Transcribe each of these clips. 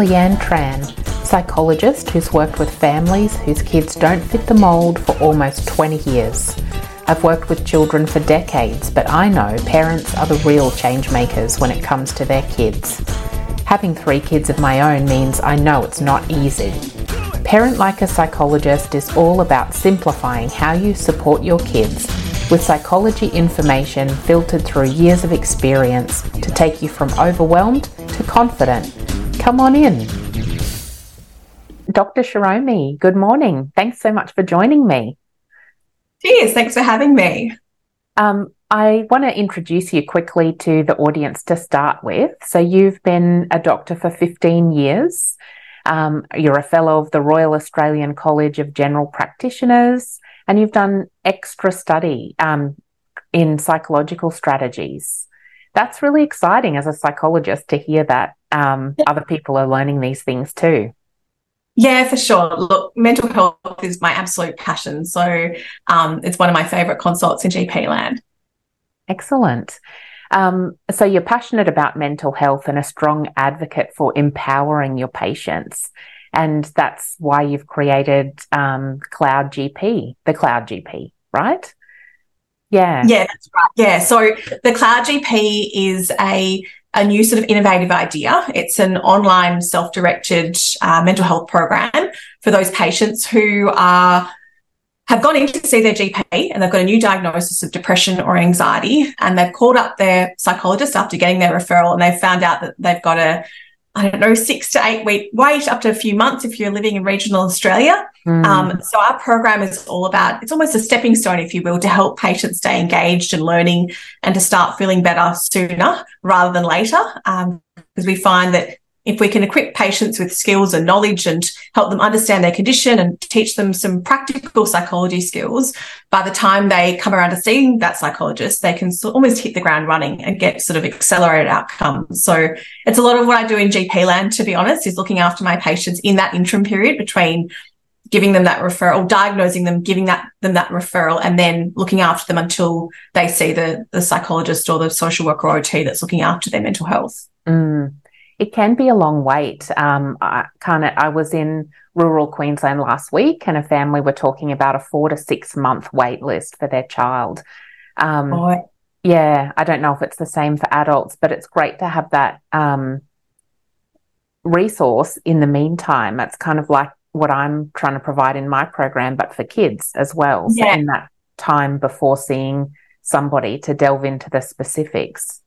Leanne Tran, psychologist who's worked with families whose kids don't fit the mould for almost 20 years. I've worked with children for decades, but I know parents are the real change makers when it comes to their kids. Having three kids of my own means I know it's not easy. Parent Like a Psychologist is all about simplifying how you support your kids with psychology information filtered through years of experience to take you from overwhelmed to confident. Come on in. Dr. Shiromi, good morning. Thanks so much for joining me. Cheers. Thanks for having me. Um, I want to introduce you quickly to the audience to start with. So, you've been a doctor for 15 years. Um, you're a fellow of the Royal Australian College of General Practitioners and you've done extra study um, in psychological strategies. That's really exciting as a psychologist to hear that um, other people are learning these things too. Yeah, for sure. Look, mental health is my absolute passion. So um, it's one of my favourite consults in GP land. Excellent. Um, so you're passionate about mental health and a strong advocate for empowering your patients. And that's why you've created um, Cloud GP, the Cloud GP, right? Yeah. Yeah, that's right. Yeah. So the Cloud GP is a a new sort of innovative idea. It's an online self-directed uh, mental health program for those patients who are have gone in to see their GP and they've got a new diagnosis of depression or anxiety and they've called up their psychologist after getting their referral and they've found out that they've got a I don't know, six to eight week wait up to a few months if you're living in regional Australia. Mm. Um, so our program is all about, it's almost a stepping stone, if you will, to help patients stay engaged and learning and to start feeling better sooner rather than later. Um, because we find that if we can equip patients with skills and knowledge and help them understand their condition and teach them some practical psychology skills, by the time they come around to seeing that psychologist, they can almost hit the ground running and get sort of accelerated outcomes. So it's a lot of what I do in GP land, to be honest, is looking after my patients in that interim period between giving them that referral, diagnosing them, giving that them that referral, and then looking after them until they see the the psychologist or the social worker or OT that's looking after their mental health. Mm it can be a long wait. Um, I of, I was in rural Queensland last week, and a family were talking about a four to six month wait list for their child. Um, oh. Yeah, I don't know if it's the same for adults, but it's great to have that um, resource in the meantime. That's kind of like what I'm trying to provide in my program, but for kids as well. So yeah. in that time before seeing somebody to delve into the specifics.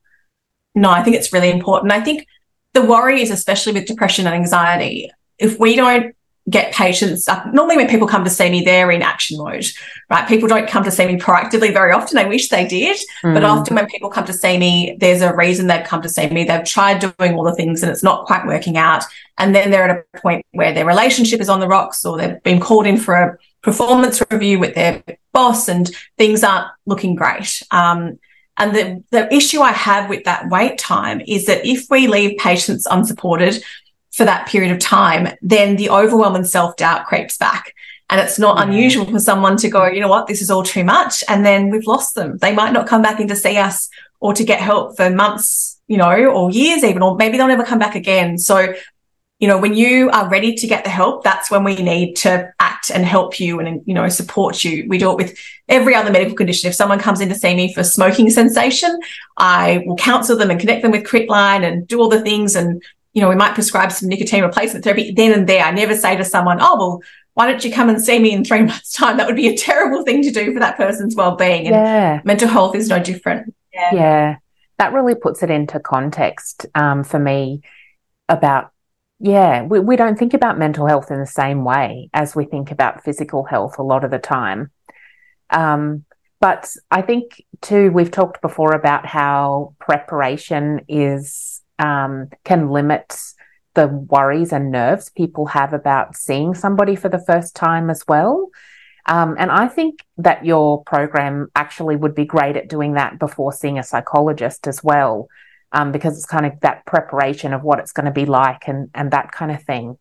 No, I think it's really important. I think the worry is especially with depression and anxiety. If we don't get patients uh, normally when people come to see me they're in action mode right? People don't come to see me proactively very often. I wish they did mm. but often when people come to see me there's a reason they've come to see me. They've tried doing all the things and it's not quite working out. And then they're at a point where their relationship is on the rocks or they've been called in for a performance review with their boss and things aren't looking great. Um, and the, the issue I have with that wait time is that if we leave patients unsupported for that period of time, then the overwhelm and self doubt creeps back. And it's not mm-hmm. unusual for someone to go, you know what, this is all too much. And then we've lost them. They might not come back in to see us or to get help for months, you know, or years even, or maybe they'll never come back again. So you know, when you are ready to get the help, that's when we need to act and help you and, you know, support you. We do it with every other medical condition. If someone comes in to see me for smoking cessation, I will counsel them and connect them with Quitline and do all the things. And, you know, we might prescribe some nicotine replacement therapy then and there. I never say to someone, oh, well, why don't you come and see me in three months' time? That would be a terrible thing to do for that person's well-being. And yeah. mental health is no different. Yeah. yeah. That really puts it into context um, for me about yeah, we, we don't think about mental health in the same way as we think about physical health a lot of the time. Um, but I think too, we've talked before about how preparation is um, can limit the worries and nerves people have about seeing somebody for the first time as well. Um, and I think that your program actually would be great at doing that before seeing a psychologist as well um, because it's kind of that preparation of what it's going to be like and and that kind of thing.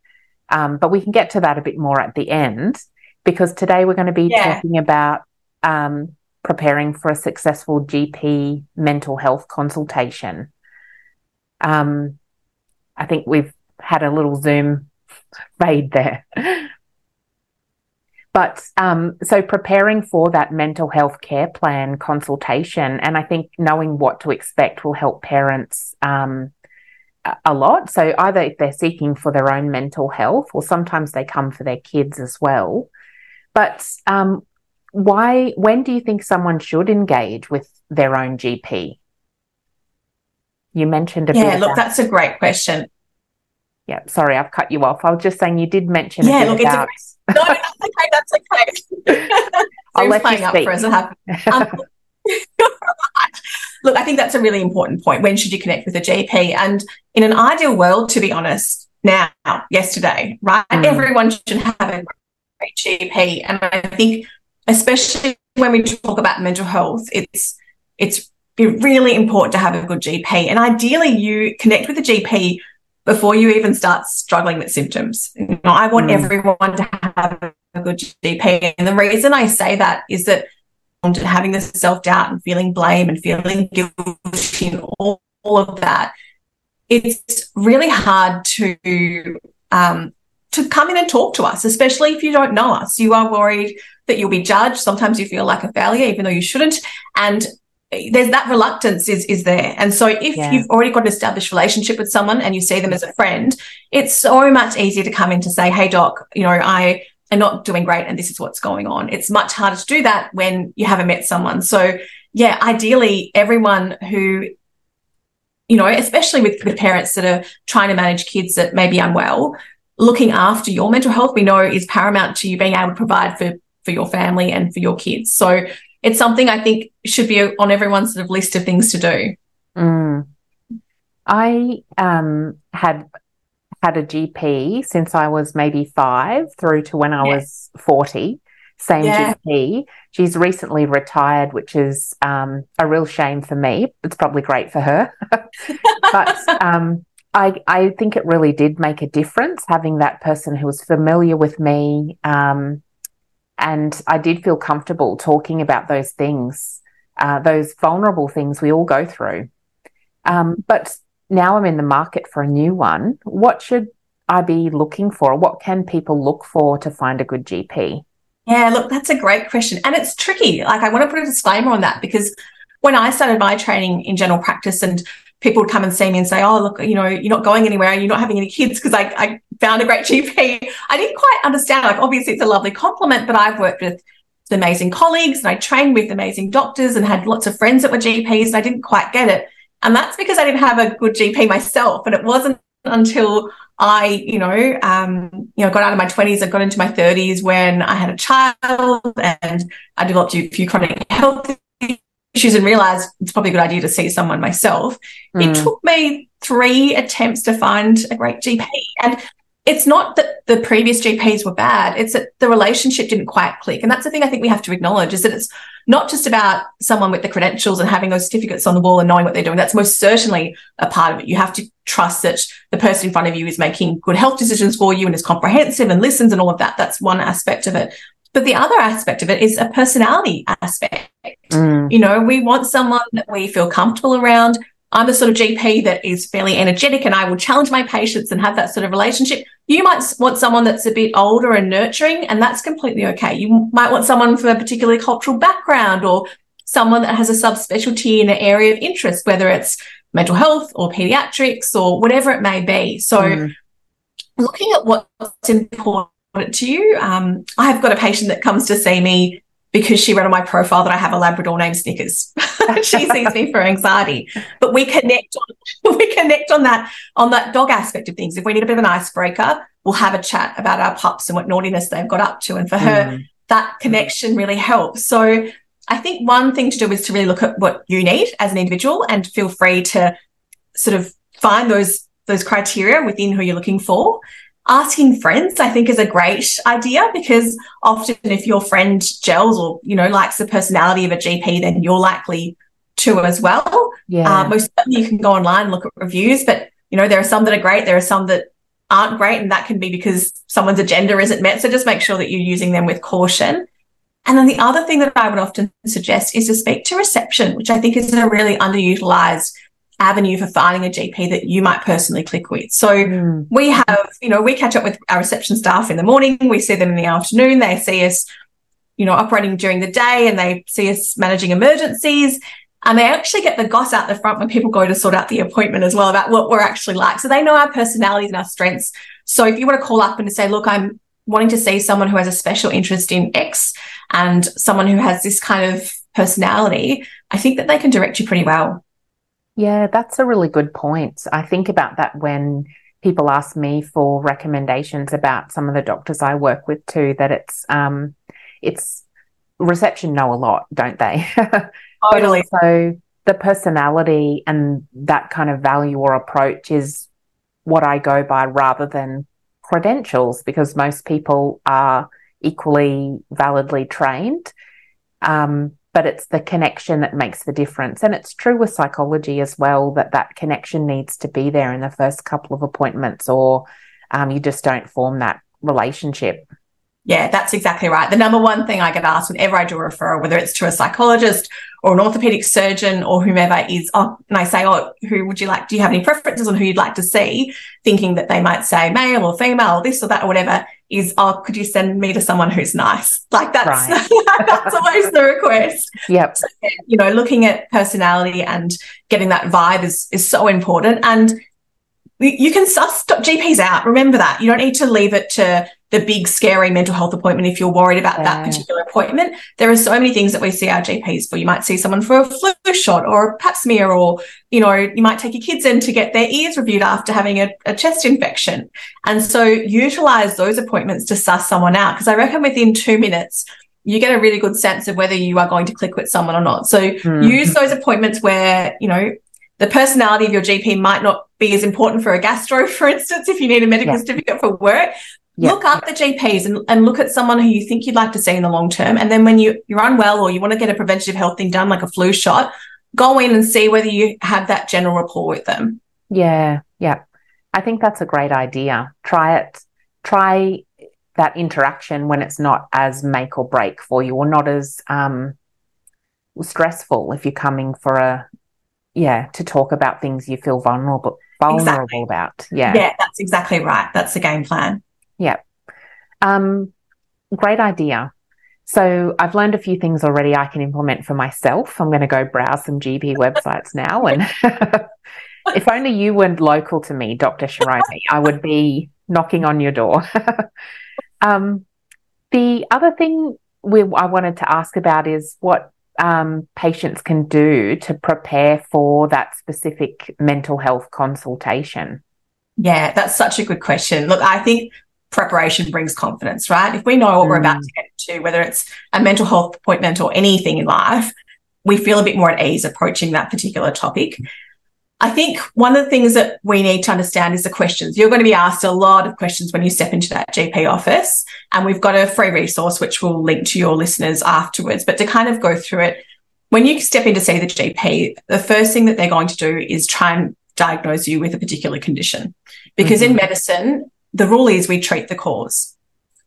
Um, but we can get to that a bit more at the end because today we're going to be yeah. talking about um, preparing for a successful GP mental health consultation. Um, I think we've had a little Zoom fade there. But um, so preparing for that mental health care plan consultation, and I think knowing what to expect will help parents um, a lot. So either if they're seeking for their own mental health, or sometimes they come for their kids as well. But um, why? When do you think someone should engage with their own GP? You mentioned a yeah. look, that's a great question. Yeah, sorry, I've cut you off. I was just saying you did mention. Yeah, look, about... it's a, no, that's okay. That's okay. I'll let you speak. For us. Um, look, I think that's a really important point. When should you connect with a GP? And in an ideal world, to be honest, now, yesterday, right? Mm. Everyone should have a great GP, and I think, especially when we talk about mental health, it's it's really important to have a good GP. And ideally, you connect with a GP before you even start struggling with symptoms. You know, I want mm. everyone to have a good GP. And the reason I say that is that having this self doubt and feeling blame and feeling guilty and all, all of that, it's really hard to um, to come in and talk to us, especially if you don't know us. You are worried that you'll be judged. Sometimes you feel like a failure, even though you shouldn't. And there's that reluctance is is there. And so if yeah. you've already got an established relationship with someone and you see them as a friend it's so much easier to come in to say hey doc you know i am not doing great and this is what's going on. It's much harder to do that when you haven't met someone. So yeah ideally everyone who you know especially with, with parents that are trying to manage kids that may be unwell looking after your mental health we know is paramount to you being able to provide for for your family and for your kids. So it's something I think should be on everyone's sort of list of things to do. Mm. I um, had had a GP since I was maybe five through to when I yeah. was 40. Same yeah. GP. She's recently retired, which is um, a real shame for me. It's probably great for her. but um, I, I think it really did make a difference having that person who was familiar with me, um, and I did feel comfortable talking about those things, uh, those vulnerable things we all go through. Um, but now I'm in the market for a new one. What should I be looking for? What can people look for to find a good GP? Yeah, look, that's a great question. And it's tricky. Like, I want to put a disclaimer on that because when I started my training in general practice and people would come and see me and say, Oh, look, you know, you're not going anywhere and you're not having any kids because I, I found a great GP. I didn't quite understand. Like, obviously, it's a lovely compliment, but I've worked with amazing colleagues and I trained with amazing doctors and had lots of friends that were GPs and I didn't quite get it. And that's because I didn't have a good GP myself. And it wasn't until I, you know, um, you know, got out of my twenties, I got into my thirties when I had a child and I developed a few chronic health issues and realized it's probably a good idea to see someone myself. Mm. It took me three attempts to find a great GP. And it's not that the previous GPs were bad, it's that the relationship didn't quite click. And that's the thing I think we have to acknowledge is that it's not just about someone with the credentials and having those certificates on the wall and knowing what they're doing. That's most certainly a part of it. You have to trust that the person in front of you is making good health decisions for you and is comprehensive and listens and all of that. That's one aspect of it. But the other aspect of it is a personality aspect. Mm. You know, we want someone that we feel comfortable around. I'm the sort of GP that is fairly energetic and I will challenge my patients and have that sort of relationship. You might want someone that's a bit older and nurturing, and that's completely okay. You might want someone from a particular cultural background or someone that has a subspecialty in an area of interest, whether it's mental health or pediatrics or whatever it may be. So, mm. looking at what's important to you. Um, I've got a patient that comes to see me because she read on my profile that I have a Labrador named Snickers. she sees me for anxiety, but we connect on we connect on that on that dog aspect of things. If we need a bit of an icebreaker, we'll have a chat about our pups and what naughtiness they've got up to. And for her, mm. that connection really helps. So I think one thing to do is to really look at what you need as an individual and feel free to sort of find those those criteria within who you're looking for asking friends i think is a great idea because often if your friend gels or you know likes the personality of a gp then you're likely to as well. Yeah. Uh, most certainly you can go online and look at reviews but you know there are some that are great there are some that aren't great and that can be because someone's agenda isn't met. So just make sure that you're using them with caution. And then the other thing that i would often suggest is to speak to reception which i think is a really underutilized avenue for finding a GP that you might personally click with. So mm. we have, you know, we catch up with our reception staff in the morning, we see them in the afternoon, they see us, you know, operating during the day and they see us managing emergencies. And they actually get the goss out the front when people go to sort out the appointment as well about what we're actually like. So they know our personalities and our strengths. So if you want to call up and say, look, I'm wanting to see someone who has a special interest in X and someone who has this kind of personality, I think that they can direct you pretty well. Yeah, that's a really good point. I think about that when people ask me for recommendations about some of the doctors I work with too, that it's um it's reception know a lot, don't they? Totally. but also the personality and that kind of value or approach is what I go by rather than credentials because most people are equally validly trained. Um, but it's the connection that makes the difference. And it's true with psychology as well that that connection needs to be there in the first couple of appointments, or um, you just don't form that relationship. Yeah, that's exactly right. The number one thing I get asked whenever I do a referral, whether it's to a psychologist or an orthopedic surgeon or whomever is, oh, and I say, oh, who would you like? Do you have any preferences on who you'd like to see? Thinking that they might say male or female or this or that or whatever is, oh, could you send me to someone who's nice? Like that's, right. that's always the request. Yep. So, you know, looking at personality and getting that vibe is, is so important. And you can suss GPs out. Remember that. You don't need to leave it to the big, scary mental health appointment if you're worried about yeah. that particular appointment. There are so many things that we see our GPs for. You might see someone for a flu shot or a pap smear, or, you know, you might take your kids in to get their ears reviewed after having a, a chest infection. And so utilize those appointments to suss someone out. Because I reckon within two minutes, you get a really good sense of whether you are going to click with someone or not. So mm. use those appointments where, you know, the personality of your GP might not be as important for a gastro, for instance, if you need a medical yeah. certificate for work. Yeah. Look up the GPs and, and look at someone who you think you'd like to see in the long term. And then when you, you're unwell or you want to get a preventative health thing done, like a flu shot, go in and see whether you have that general rapport with them. Yeah, yeah. I think that's a great idea. Try it. Try that interaction when it's not as make or break for you or not as um, stressful if you're coming for a yeah, to talk about things you feel vulnerable vulnerable exactly. about. Yeah. Yeah, that's exactly right. That's the game plan. Yeah. Um, great idea. So I've learned a few things already I can implement for myself. I'm going to go browse some GP websites now. And if only you weren't local to me, Dr. Shiromi, I would be knocking on your door. um, the other thing we, I wanted to ask about is what um, patients can do to prepare for that specific mental health consultation? Yeah, that's such a good question. Look, I think preparation brings confidence, right? If we know what mm. we're about mm. to get to, whether it's a mental health appointment or anything in life, we feel a bit more at ease approaching that particular topic. I think one of the things that we need to understand is the questions. You're going to be asked a lot of questions when you step into that GP office. And we've got a free resource, which we'll link to your listeners afterwards. But to kind of go through it, when you step in to see the GP, the first thing that they're going to do is try and diagnose you with a particular condition. Because mm-hmm. in medicine, the rule is we treat the cause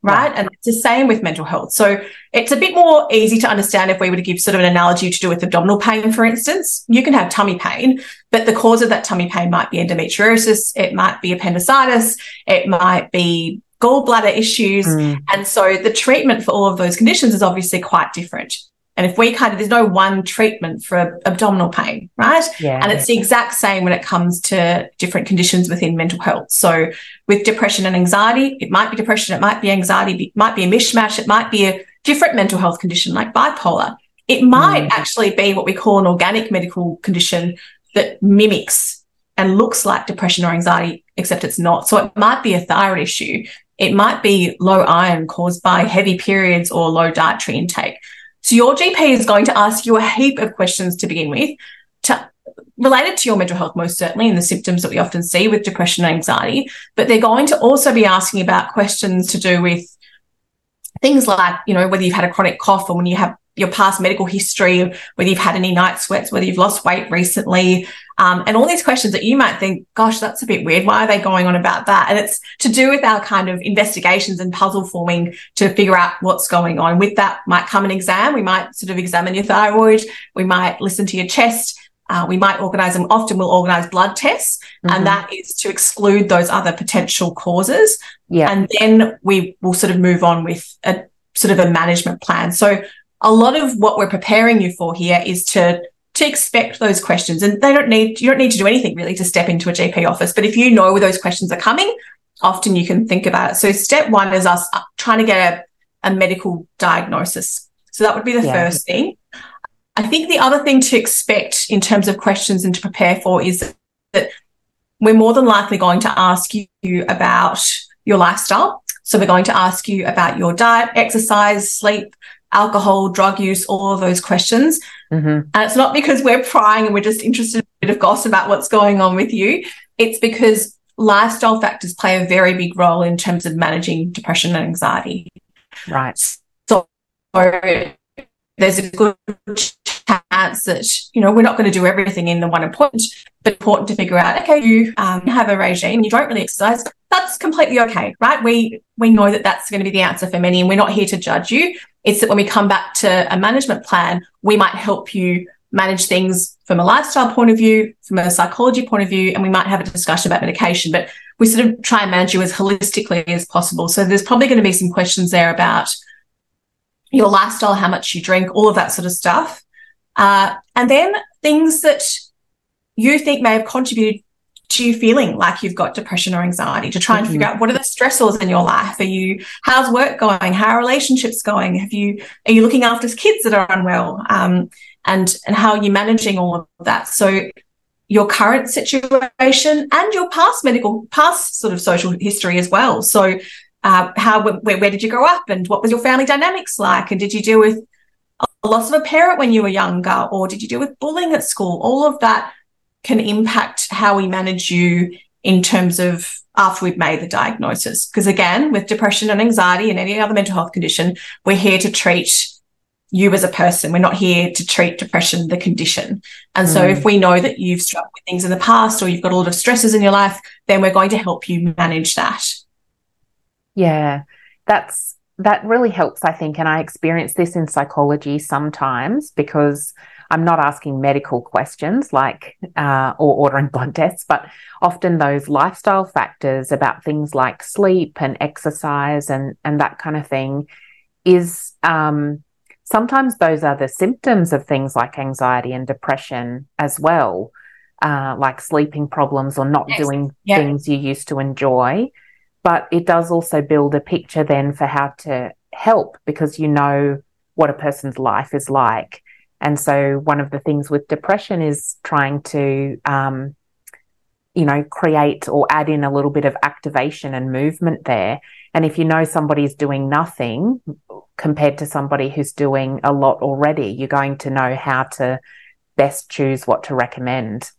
right? And it's the same with mental health. So it's a bit more easy to understand if we were to give sort of an analogy to do with abdominal pain, for instance. You can have tummy pain, but the cause of that tummy pain might be endometriosis, it might be appendicitis, it might be gallbladder issues. Mm. And so the treatment for all of those conditions is obviously quite different. And if we kind of, there's no one treatment for abdominal pain, right? Yeah. And it's the exact same when it comes to different conditions within mental health. So with depression and anxiety, it might be depression, it might be anxiety, it might be a mishmash, it might be a different mental health condition like bipolar. It might mm. actually be what we call an organic medical condition that mimics and looks like depression or anxiety, except it's not. So it might be a thyroid issue. It might be low iron caused by heavy periods or low dietary intake. So your GP is going to ask you a heap of questions to begin with to related to your mental health, most certainly, and the symptoms that we often see with depression and anxiety. But they're going to also be asking about questions to do with things like, you know, whether you've had a chronic cough or when you have your past medical history, whether you've had any night sweats, whether you've lost weight recently, um, and all these questions that you might think, gosh, that's a bit weird. Why are they going on about that? And it's to do with our kind of investigations and puzzle forming to figure out what's going on. With that might come an exam. We might sort of examine your thyroid. We might listen to your chest. Uh, we might organize them. Often we'll organize blood tests, mm-hmm. and that is to exclude those other potential causes. Yeah. And then we will sort of move on with a sort of a management plan. So a lot of what we're preparing you for here is to to expect those questions and they don't need you don't need to do anything really to step into a GP office but if you know where those questions are coming often you can think about it. So step 1 is us uh, trying to get a, a medical diagnosis. So that would be the yeah. first thing. I think the other thing to expect in terms of questions and to prepare for is that we're more than likely going to ask you about your lifestyle. So we're going to ask you about your diet, exercise, sleep, alcohol, drug use, all of those questions. Mm-hmm. And it's not because we're prying and we're just interested in a bit of gossip about what's going on with you. It's because lifestyle factors play a very big role in terms of managing depression and anxiety. Right. So there's a good chance that, you know, we're not going to do everything in the one appointment, but important to figure out, okay, you um, have a regime, you don't really exercise, that's completely okay, right? We, we know that that's going to be the answer for many and we're not here to judge you. It's that when we come back to a management plan, we might help you manage things from a lifestyle point of view, from a psychology point of view, and we might have a discussion about medication, but we sort of try and manage you as holistically as possible. So there's probably going to be some questions there about your lifestyle, how much you drink, all of that sort of stuff. Uh, and then things that you think may have contributed to you feeling like you've got depression or anxiety to try and mm-hmm. figure out what are the stressors in your life? Are you how's work going? How are relationships going? Have you are you looking after kids that are unwell? Um, and and how are you managing all of that? So your current situation and your past medical past sort of social history as well. So uh, how where, where did you grow up and what was your family dynamics like? And did you deal with a loss of a parent when you were younger or did you deal with bullying at school? All of that can impact how we manage you in terms of after we've made the diagnosis. Because again, with depression and anxiety and any other mental health condition, we're here to treat you as a person. We're not here to treat depression, the condition. And mm. so if we know that you've struggled with things in the past or you've got a lot of stresses in your life, then we're going to help you manage that. Yeah, that's that really helps, I think. And I experience this in psychology sometimes because I'm not asking medical questions like uh, or ordering blood tests, but often those lifestyle factors about things like sleep and exercise and and that kind of thing is um, sometimes those are the symptoms of things like anxiety and depression as well, uh, like sleeping problems or not yes. doing yeah. things you used to enjoy. But it does also build a picture then for how to help because you know what a person's life is like and so one of the things with depression is trying to, um, you know, create or add in a little bit of activation and movement there. And if you know somebody's doing nothing compared to somebody who's doing a lot already, you're going to know how to best choose what to recommend.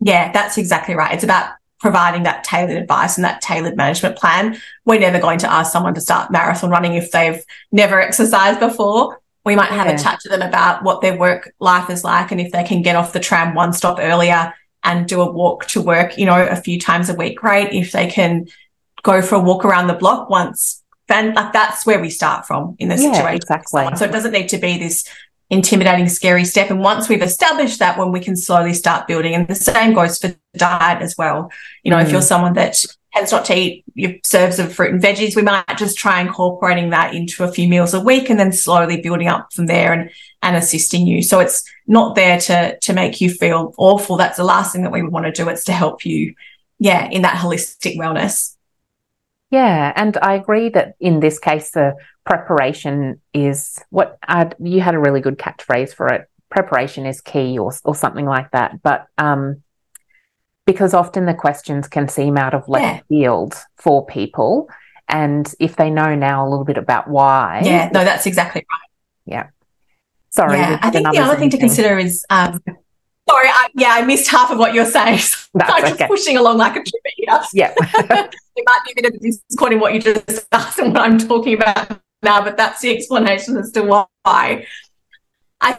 Yeah, that's exactly right. It's about providing that tailored advice and that tailored management plan. We're never going to ask someone to start marathon running if they've never exercised before we might have yeah. a chat to them about what their work life is like and if they can get off the tram one stop earlier and do a walk to work, you know, a few times a week, great. If they can go for a walk around the block once, then like that's where we start from in the yeah, situation. Exactly. So it doesn't need to be this intimidating, scary step. And once we've established that, when we can slowly start building, and the same goes for diet as well. You know, mm. if you're someone that tends not to eat your serves of fruit and veggies, we might just try incorporating that into a few meals a week and then slowly building up from there and, and assisting you. So it's not there to, to make you feel awful. That's the last thing that we want to do. It's to help you, yeah, in that holistic wellness. Yeah. And I agree that in this case, the preparation is what I'd, you had a really good catchphrase for it. Preparation is key or, or something like that. But, um, because often the questions can seem out of left yeah. field for people. And if they know now a little bit about why. Yeah, no, that's exactly right. Yeah. Sorry. Yeah, I think the other thing to consider is um, sorry, I, yeah, I missed half of what you're saying. That's I'm okay. just pushing along like a trip. Yeah. it might be a bit of discord in what you just asked and what I'm talking about now, but that's the explanation as to why. I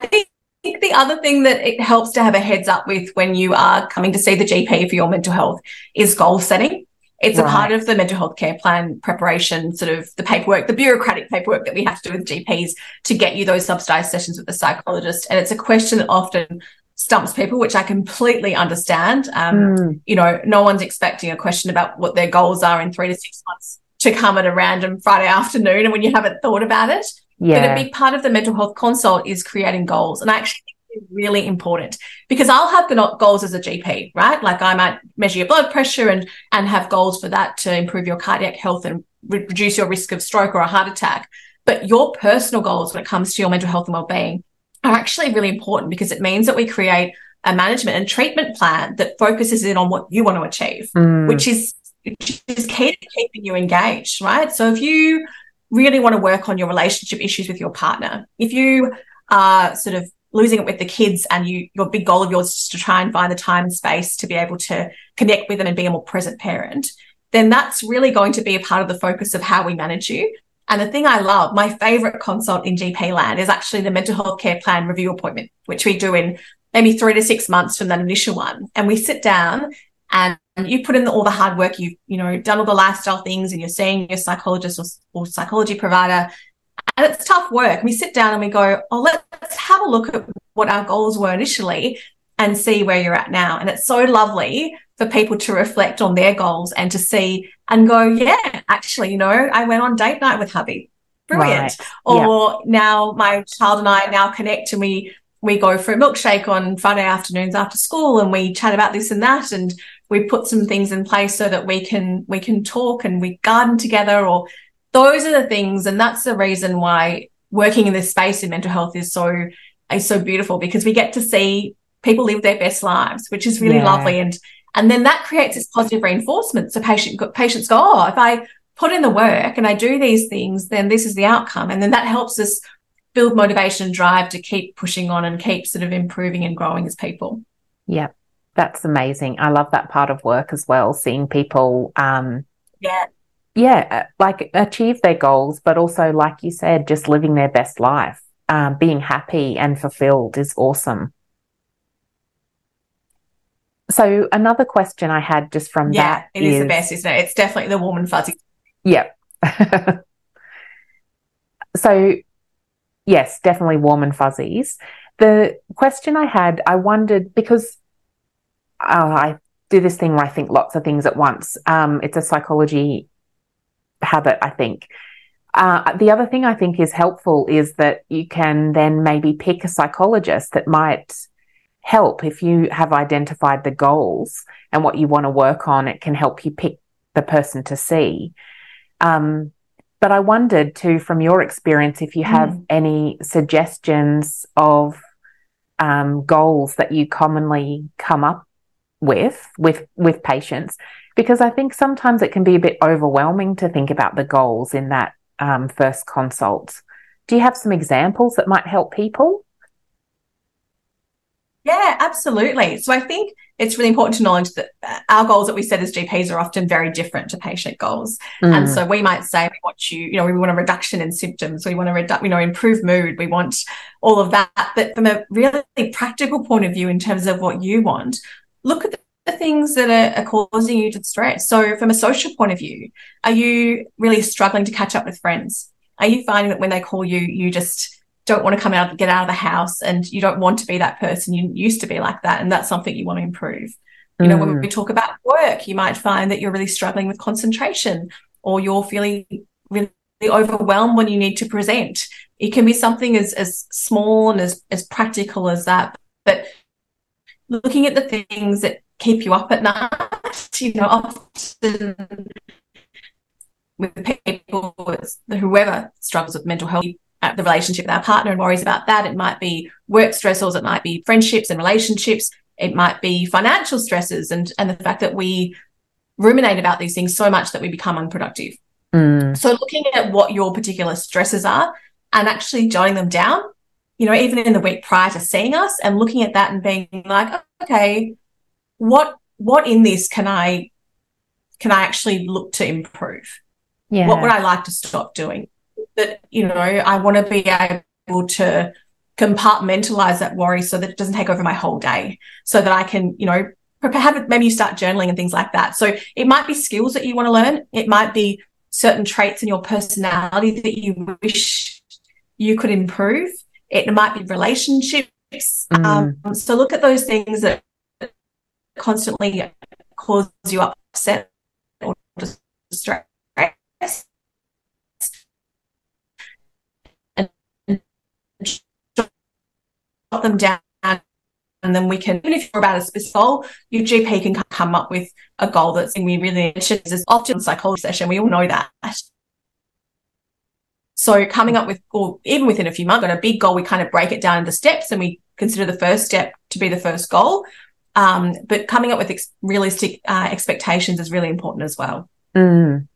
think think the other thing that it helps to have a heads up with when you are coming to see the GP for your mental health is goal setting. It's right. a part of the mental health care plan preparation, sort of the paperwork, the bureaucratic paperwork that we have to do with GPs to get you those subsidized sessions with the psychologist. And it's a question that often stumps people, which I completely understand. Um, mm. You know, no one's expecting a question about what their goals are in three to six months to come at a random Friday afternoon and when you haven't thought about it. Yeah. But a big part of the mental health consult is creating goals. And I actually think it's really important because I'll have goals as a GP, right? Like I might measure your blood pressure and, and have goals for that to improve your cardiac health and re- reduce your risk of stroke or a heart attack. But your personal goals when it comes to your mental health and well-being are actually really important because it means that we create a management and treatment plan that focuses in on what you want to achieve, mm. which is which is key to keeping you engaged, right? So if you really want to work on your relationship issues with your partner, if you are sort of losing it with the kids and you your big goal of yours is to try and find the time and space to be able to connect with them and be a more present parent, then that's really going to be a part of the focus of how we manage you. And the thing I love, my favorite consult in GP land is actually the mental health care plan review appointment, which we do in maybe three to six months from that initial one. And we sit down and you put in all the hard work, you've, you know, done all the lifestyle things and you're seeing your psychologist or, or psychology provider. And it's tough work. We sit down and we go, oh, let's have a look at what our goals were initially and see where you're at now. And it's so lovely for people to reflect on their goals and to see and go, yeah, actually, you know, I went on date night with hubby. Brilliant. Right. Or yeah. now my child and I now connect and we we go for a milkshake on Friday afternoons after school and we chat about this and that and we put some things in place so that we can we can talk and we garden together or those are the things and that's the reason why working in this space in mental health is so is so beautiful because we get to see people live their best lives which is really yeah. lovely and and then that creates this positive reinforcement. So patient, patients go, oh, if I put in the work and I do these things, then this is the outcome. And then that helps us build motivation and drive to keep pushing on and keep sort of improving and growing as people. Yeah, that's amazing. I love that part of work as well, seeing people, um, yeah, yeah, uh, like achieve their goals, but also, like you said, just living their best life, um, being happy and fulfilled is awesome. So another question I had just from yeah, that it is, is the best, isn't it? It's definitely the warm and fuzzy. Yeah. so yes, definitely warm and fuzzies. The question I had, I wondered because uh, I do this thing where I think lots of things at once. Um, it's a psychology habit, I think. Uh, the other thing I think is helpful is that you can then maybe pick a psychologist that might help if you have identified the goals and what you want to work on. It can help you pick the person to see. Um, but I wondered too, from your experience, if you have mm. any suggestions of um, goals that you commonly come up with with with patients, because I think sometimes it can be a bit overwhelming to think about the goals in that um, first consult. Do you have some examples that might help people? Yeah, absolutely. So I think it's really important to acknowledge that our goals that we set as GPs are often very different to patient goals. Mm. And so we might say we want you, you know, we want a reduction in symptoms, we want to redu- you know, improve mood, we want all of that. But from a really practical point of view, in terms of what you want, look at the things that are, are causing you distress. So from a social point of view, are you really struggling to catch up with friends? Are you finding that when they call you, you just don't want to come out, get out of the house, and you don't want to be that person. You used to be like that, and that's something you want to improve. You know, when we mm. talk about work, you might find that you're really struggling with concentration or you're feeling really overwhelmed when you need to present. It can be something as, as small and as, as practical as that. But looking at the things that keep you up at night, you know, often with people, whoever struggles with mental health, the relationship with our partner and worries about that. It might be work stressors, it might be friendships and relationships, it might be financial stresses and, and the fact that we ruminate about these things so much that we become unproductive. Mm. So looking at what your particular stresses are and actually jotting them down, you know, even in the week prior to seeing us and looking at that and being like, okay, what what in this can I can I actually look to improve? Yeah. What would I like to stop doing? that, you know, I want to be able to compartmentalize that worry so that it doesn't take over my whole day so that I can, you know, have maybe you start journaling and things like that. So it might be skills that you want to learn. It might be certain traits in your personality that you wish you could improve. It might be relationships Mm. Um, so look at those things that constantly cause you upset or distress and jot them down and then we can, even if you're about a specific goal, your GP can come up with a goal that's be really There's often psychology session. We all know that. So coming up with, or even within a few months, on a big goal, we kind of break it down into steps and we consider the first step to be the first goal. Um, but coming up with ex- realistic uh, expectations is really important as well. Mm.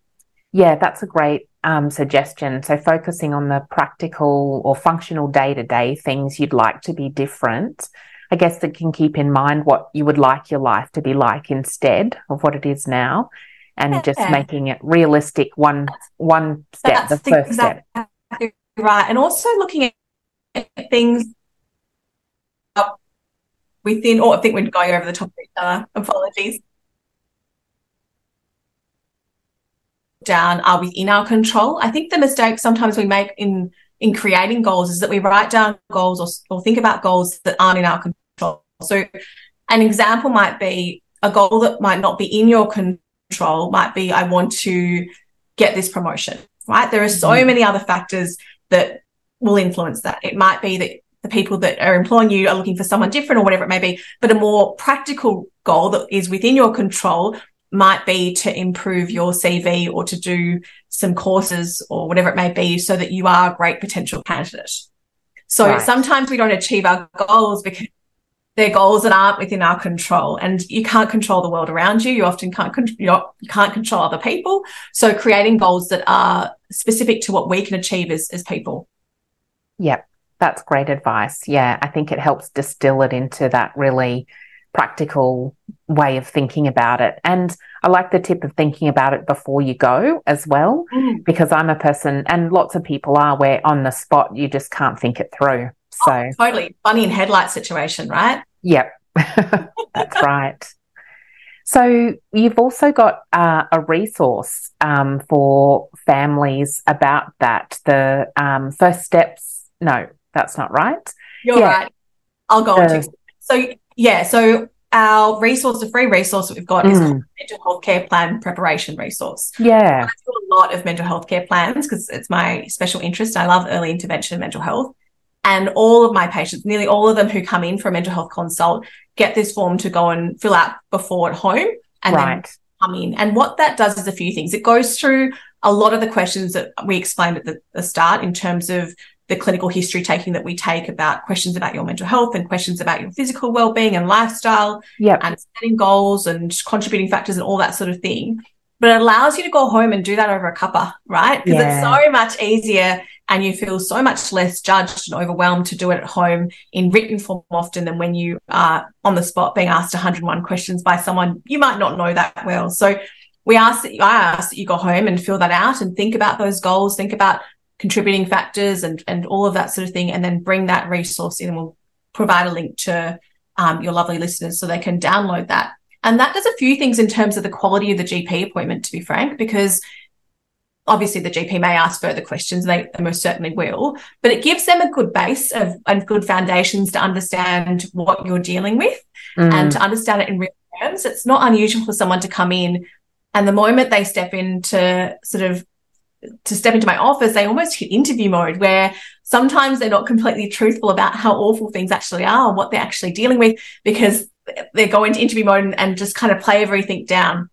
Yeah, that's a great um, suggestion. So focusing on the practical or functional day to day things you'd like to be different I guess that can keep in mind what you would like your life to be like instead of what it is now, and yeah. just making it realistic. One one step, That's the first exactly step. Right, and also looking at things within. Or I think we're going over the top of each other. Apologies. Down are within our control. I think the mistake sometimes we make in in creating goals is that we write down goals or, or think about goals that aren't in our control. So, an example might be a goal that might not be in your control, might be, I want to get this promotion, right? There are so mm-hmm. many other factors that will influence that. It might be that the people that are employing you are looking for someone different or whatever it may be, but a more practical goal that is within your control might be to improve your CV or to do some courses or whatever it may be so that you are a great potential candidate. So right. sometimes we don't achieve our goals because they're goals that aren't within our control and you can't control the world around you. You often can't, con- you, you can't control other people. So creating goals that are specific to what we can achieve as, as people. Yep. That's great advice. Yeah. I think it helps distill it into that really practical way of thinking about it. And I like the tip of thinking about it before you go as well, mm. because I'm a person, and lots of people are, where on the spot you just can't think it through. So oh, totally bunny in headlight situation, right? Yep, that's right. So you've also got uh, a resource um, for families about that. The um, first steps. No, that's not right. You're yeah. right. I'll go uh, on to. So yeah, so our resource, the free resource that we've got mm. is called mental health care plan preparation resource. Yeah. I do a lot of mental health care plans because it's my special interest. I love early intervention in mental health. And all of my patients, nearly all of them who come in for a mental health consult, get this form to go and fill out before at home and right. then come in. And what that does is a few things. It goes through a lot of the questions that we explained at the, the start in terms of the clinical history taking that we take about questions about your mental health and questions about your physical well-being and lifestyle yep. and setting goals and contributing factors and all that sort of thing but it allows you to go home and do that over a cuppa right because yeah. it's so much easier and you feel so much less judged and overwhelmed to do it at home in written form often than when you are on the spot being asked 101 questions by someone you might not know that well so we ask that you, I ask that you go home and fill that out and think about those goals, think about contributing factors and, and all of that sort of thing, and then bring that resource in. And we'll provide a link to um, your lovely listeners so they can download that. And that does a few things in terms of the quality of the GP appointment, to be frank, because obviously the GP may ask further questions, and they, they most certainly will, but it gives them a good base of and good foundations to understand what you're dealing with mm. and to understand it in real terms. It's not unusual for someone to come in and the moment they step into sort of to step into my office, they almost hit interview mode where sometimes they're not completely truthful about how awful things actually are, what they're actually dealing with, because they go into interview mode and, and just kind of play everything down.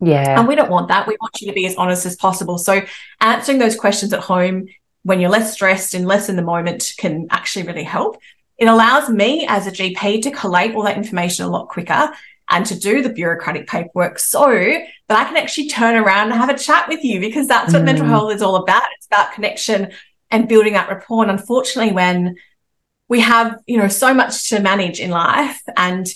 Yeah. And we don't want that. We want you to be as honest as possible. So answering those questions at home when you're less stressed and less in the moment can actually really help. It allows me as a GP to collate all that information a lot quicker and to do the bureaucratic paperwork so that I can actually turn around and have a chat with you because that's what mm. mental health is all about. It's about connection and building that rapport. And unfortunately, when we have, you know, so much to manage in life and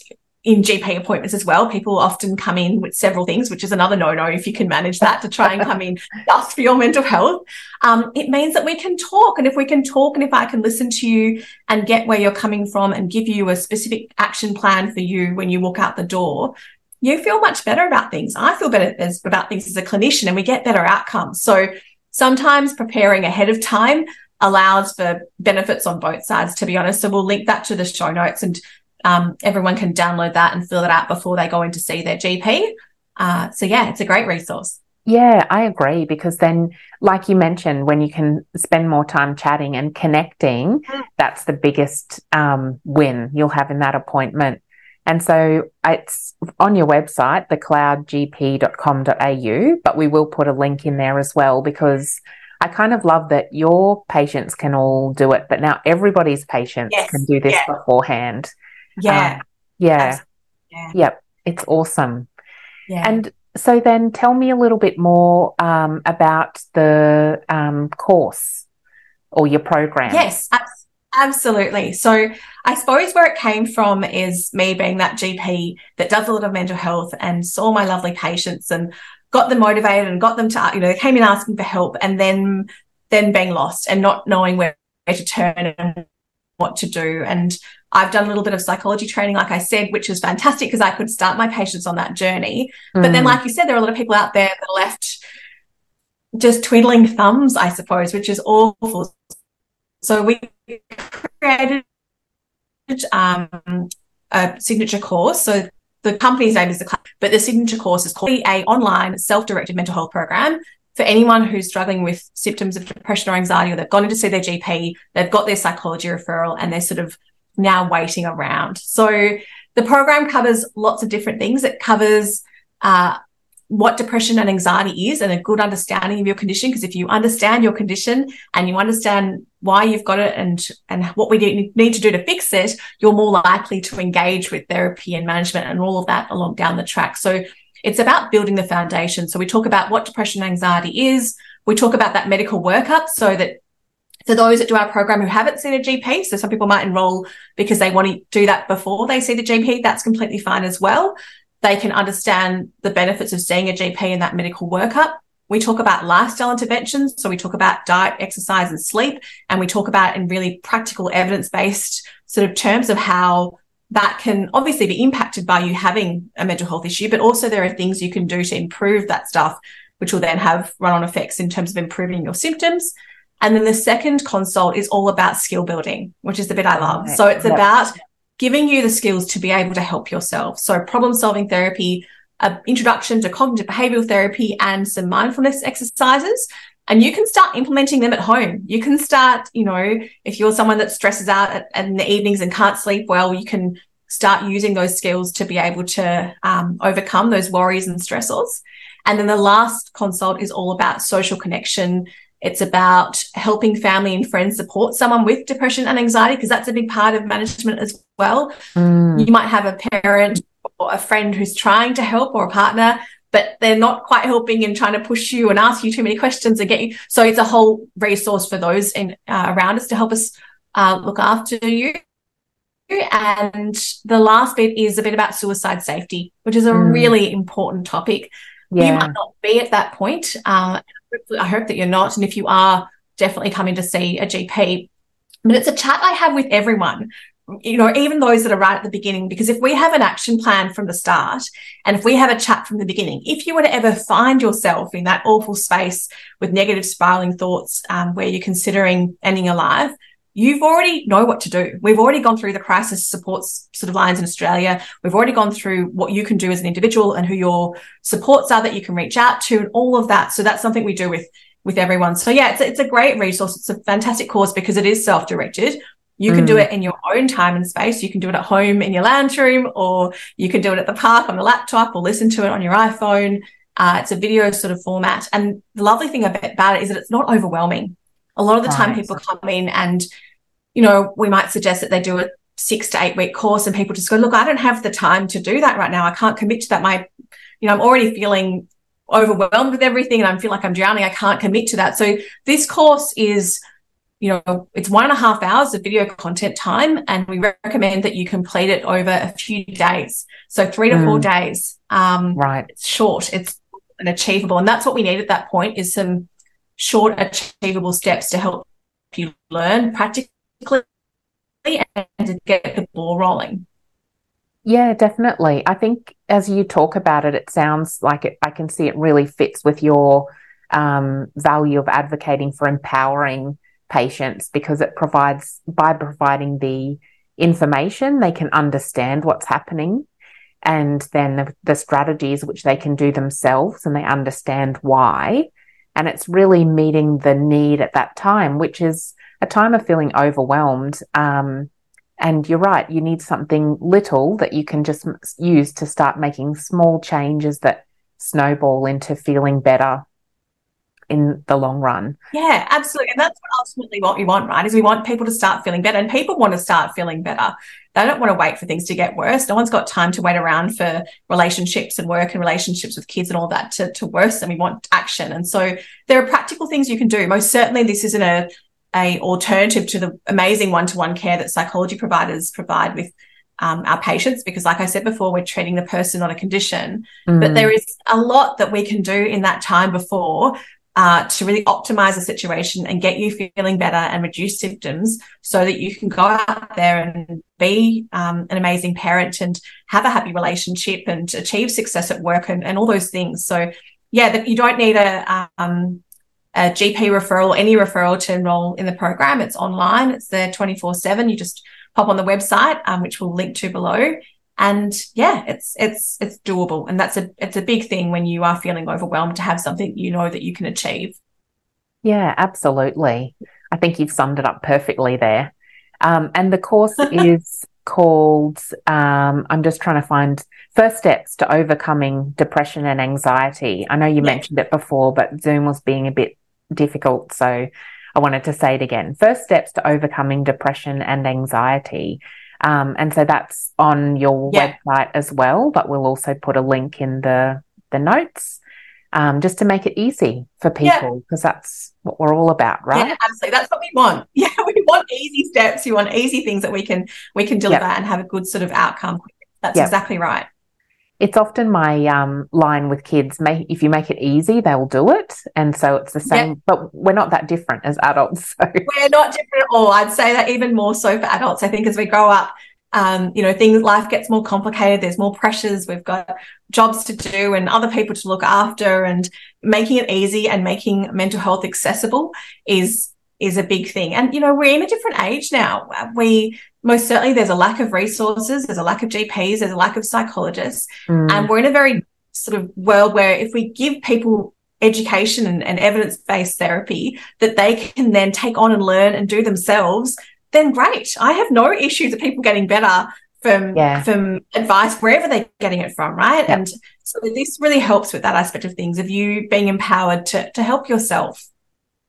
in GP appointments as well. People often come in with several things, which is another no no if you can manage that to try and come in just for your mental health. Um, it means that we can talk. And if we can talk and if I can listen to you and get where you're coming from and give you a specific action plan for you when you walk out the door, you feel much better about things. I feel better about things as a clinician and we get better outcomes. So sometimes preparing ahead of time allows for benefits on both sides, to be honest. So we'll link that to the show notes and um, everyone can download that and fill it out before they go in to see their GP. Uh, so yeah, it's a great resource. Yeah, I agree because then, like you mentioned, when you can spend more time chatting and connecting, mm. that's the biggest um, win you'll have in that appointment. And so it's on your website, thecloudgp.com.au, but we will put a link in there as well because I kind of love that your patients can all do it, but now everybody's patients yes. can do this yeah. beforehand. Yeah. Um, yeah. yeah. Yep. It's awesome. Yeah. And so then tell me a little bit more um, about the um, course or your program. Yes, absolutely. So I suppose where it came from is me being that GP that does a lot of mental health and saw my lovely patients and got them motivated and got them to, you know, they came in asking for help and then then being lost and not knowing where to turn and what to do. And I've done a little bit of psychology training, like I said, which is fantastic because I could start my patients on that journey. Mm. But then, mm. like you said, there are a lot of people out there that are left just twiddling thumbs, I suppose, which is awful. So we created um, a signature course. So the company's name is the, but the signature course is called a online self-directed mental health program for anyone who's struggling with symptoms of depression or anxiety, or they've gone in to see their GP, they've got their psychology referral, and they're sort of now waiting around. So the program covers lots of different things. It covers uh, what depression and anxiety is and a good understanding of your condition. Because if you understand your condition and you understand why you've got it and, and what we need to do to fix it, you're more likely to engage with therapy and management and all of that along down the track. So it's about building the foundation. So we talk about what depression and anxiety is. We talk about that medical workup so that for those that do our program who haven't seen a GP, so some people might enroll because they want to do that before they see the GP, that's completely fine as well. They can understand the benefits of seeing a GP in that medical workup. We talk about lifestyle interventions. So we talk about diet, exercise and sleep. And we talk about in really practical evidence based sort of terms of how that can obviously be impacted by you having a mental health issue, but also there are things you can do to improve that stuff, which will then have run on effects in terms of improving your symptoms. And then the second consult is all about skill building, which is the bit I love. So it's about giving you the skills to be able to help yourself. So problem solving therapy, an introduction to cognitive behavioral therapy and some mindfulness exercises and you can start implementing them at home. You can start, you know, if you're someone that stresses out in the evenings and can't sleep well, you can start using those skills to be able to um, overcome those worries and stressors. And then the last consult is all about social connection. It's about helping family and friends support someone with depression and anxiety, because that's a big part of management as well. Mm. You might have a parent or a friend who's trying to help or a partner but they're not quite helping and trying to push you and ask you too many questions and get you. So it's a whole resource for those in uh, around us to help us uh, look after you. And the last bit is a bit about suicide safety, which is a mm. really important topic. Yeah. You might not be at that point. Uh, I hope that you're not. And if you are, definitely coming to see a GP. But it's a chat I have with everyone you know, even those that are right at the beginning, because if we have an action plan from the start and if we have a chat from the beginning, if you were to ever find yourself in that awful space with negative spiraling thoughts um, where you're considering ending your life, you've already know what to do. We've already gone through the crisis supports sort of lines in Australia. We've already gone through what you can do as an individual and who your supports are that you can reach out to and all of that. So that's something we do with with everyone. So yeah, it's a, it's a great resource. It's a fantastic course because it is self-directed. You can mm. do it in your own time and space. You can do it at home in your lounge room, or you can do it at the park on the laptop, or listen to it on your iPhone. Uh, it's a video sort of format. And the lovely thing about it is that it's not overwhelming. A lot of the time, people come in and, you know, we might suggest that they do a six to eight week course, and people just go, "Look, I don't have the time to do that right now. I can't commit to that. My, you know, I'm already feeling overwhelmed with everything, and I feel like I'm drowning. I can't commit to that." So this course is you know, it's one and a half hours of video content time, and we recommend that you complete it over a few days. So three to mm. four days. Um, right. It's short. It's and achievable, and that's what we need at that point is some short, achievable steps to help you learn practically and to get the ball rolling. Yeah, definitely. I think as you talk about it, it sounds like it, I can see it really fits with your um, value of advocating for empowering patients because it provides, by providing the information, they can understand what's happening and then the, the strategies which they can do themselves and they understand why. And it's really meeting the need at that time, which is a time of feeling overwhelmed. Um, and you're right, you need something little that you can just use to start making small changes that snowball into feeling better in the long run. Yeah, absolutely. And that's ultimately what we want, right? Is we want people to start feeling better and people want to start feeling better. They don't want to wait for things to get worse. No one's got time to wait around for relationships and work and relationships with kids and all that to, to worsen. We want action. And so there are practical things you can do. Most certainly this isn't a, a alternative to the amazing one-to-one care that psychology providers provide with um, our patients because like i said before we're treating the person not a condition mm. but there is a lot that we can do in that time before uh, to really optimize the situation and get you feeling better and reduce symptoms so that you can go out there and be um, an amazing parent and have a happy relationship and achieve success at work and, and all those things so yeah you don't need a um, a GP referral, any referral to enroll in the program. It's online. It's there 24 seven. You just pop on the website, um, which we'll link to below. And yeah, it's, it's, it's doable. And that's a, it's a big thing when you are feeling overwhelmed to have something you know that you can achieve. Yeah, absolutely. I think you've summed it up perfectly there. Um, and the course is called, um, I'm just trying to find first steps to overcoming depression and anxiety. I know you yeah. mentioned it before, but Zoom was being a bit difficult. So I wanted to say it again. First steps to overcoming depression and anxiety. Um, and so that's on your yeah. website as well, but we'll also put a link in the, the notes. Um, just to make it easy for people because yeah. that's what we're all about, right? Yeah, absolutely. That's what we want. Yeah, we want easy steps. We want easy things that we can we can deliver yep. and have a good sort of outcome. That's yep. exactly right it's often my um, line with kids make if you make it easy they'll do it. And so it's the same yep. but we're not that different as adults so. we're not different at all. I'd say that even more so for adults. I think as we grow up um, you know things life gets more complicated there's more pressures we've got jobs to do and other people to look after and making it easy and making mental health accessible is is a big thing. And you know we're in a different age now. We most certainly there's a lack of resources, there's a lack of GPs, there's a lack of psychologists. Mm. And we're in a very sort of world where if we give people education and, and evidence based therapy that they can then take on and learn and do themselves, then great. I have no issues with people getting better from yeah. from advice wherever they're getting it from, right? And so this really helps with that aspect of things of you being empowered to to help yourself.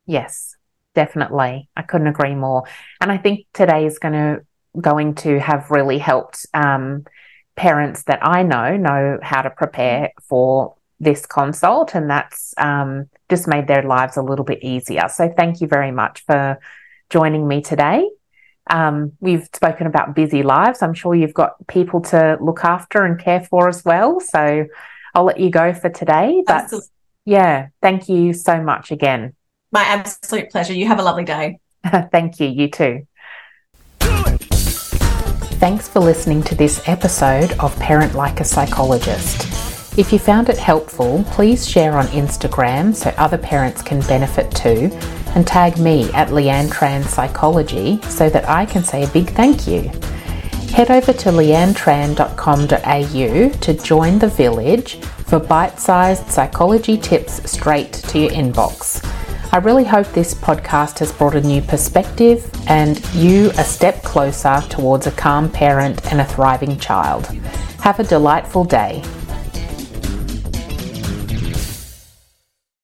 Yes, definitely. I couldn't agree more. And I think today is going to going to have really helped um, parents that I know know how to prepare for this consult, and that's um, just made their lives a little bit easier. So, thank you very much for joining me today. Um, we've spoken about busy lives. I'm sure you've got people to look after and care for as well. So, I'll let you go for today. But Absolutely. yeah, thank you so much again. My absolute pleasure. You have a lovely day. thank you. You too. Thanks for listening to this episode of Parent Like a Psychologist. If you found it helpful, please share on Instagram so other parents can benefit too, and tag me at Leanne Tran Psychology so that I can say a big thank you. Head over to leannetran.com.au to join the village for bite sized psychology tips straight to your inbox. I really hope this podcast has brought a new perspective and you a step closer towards a calm parent and a thriving child. Have a delightful day.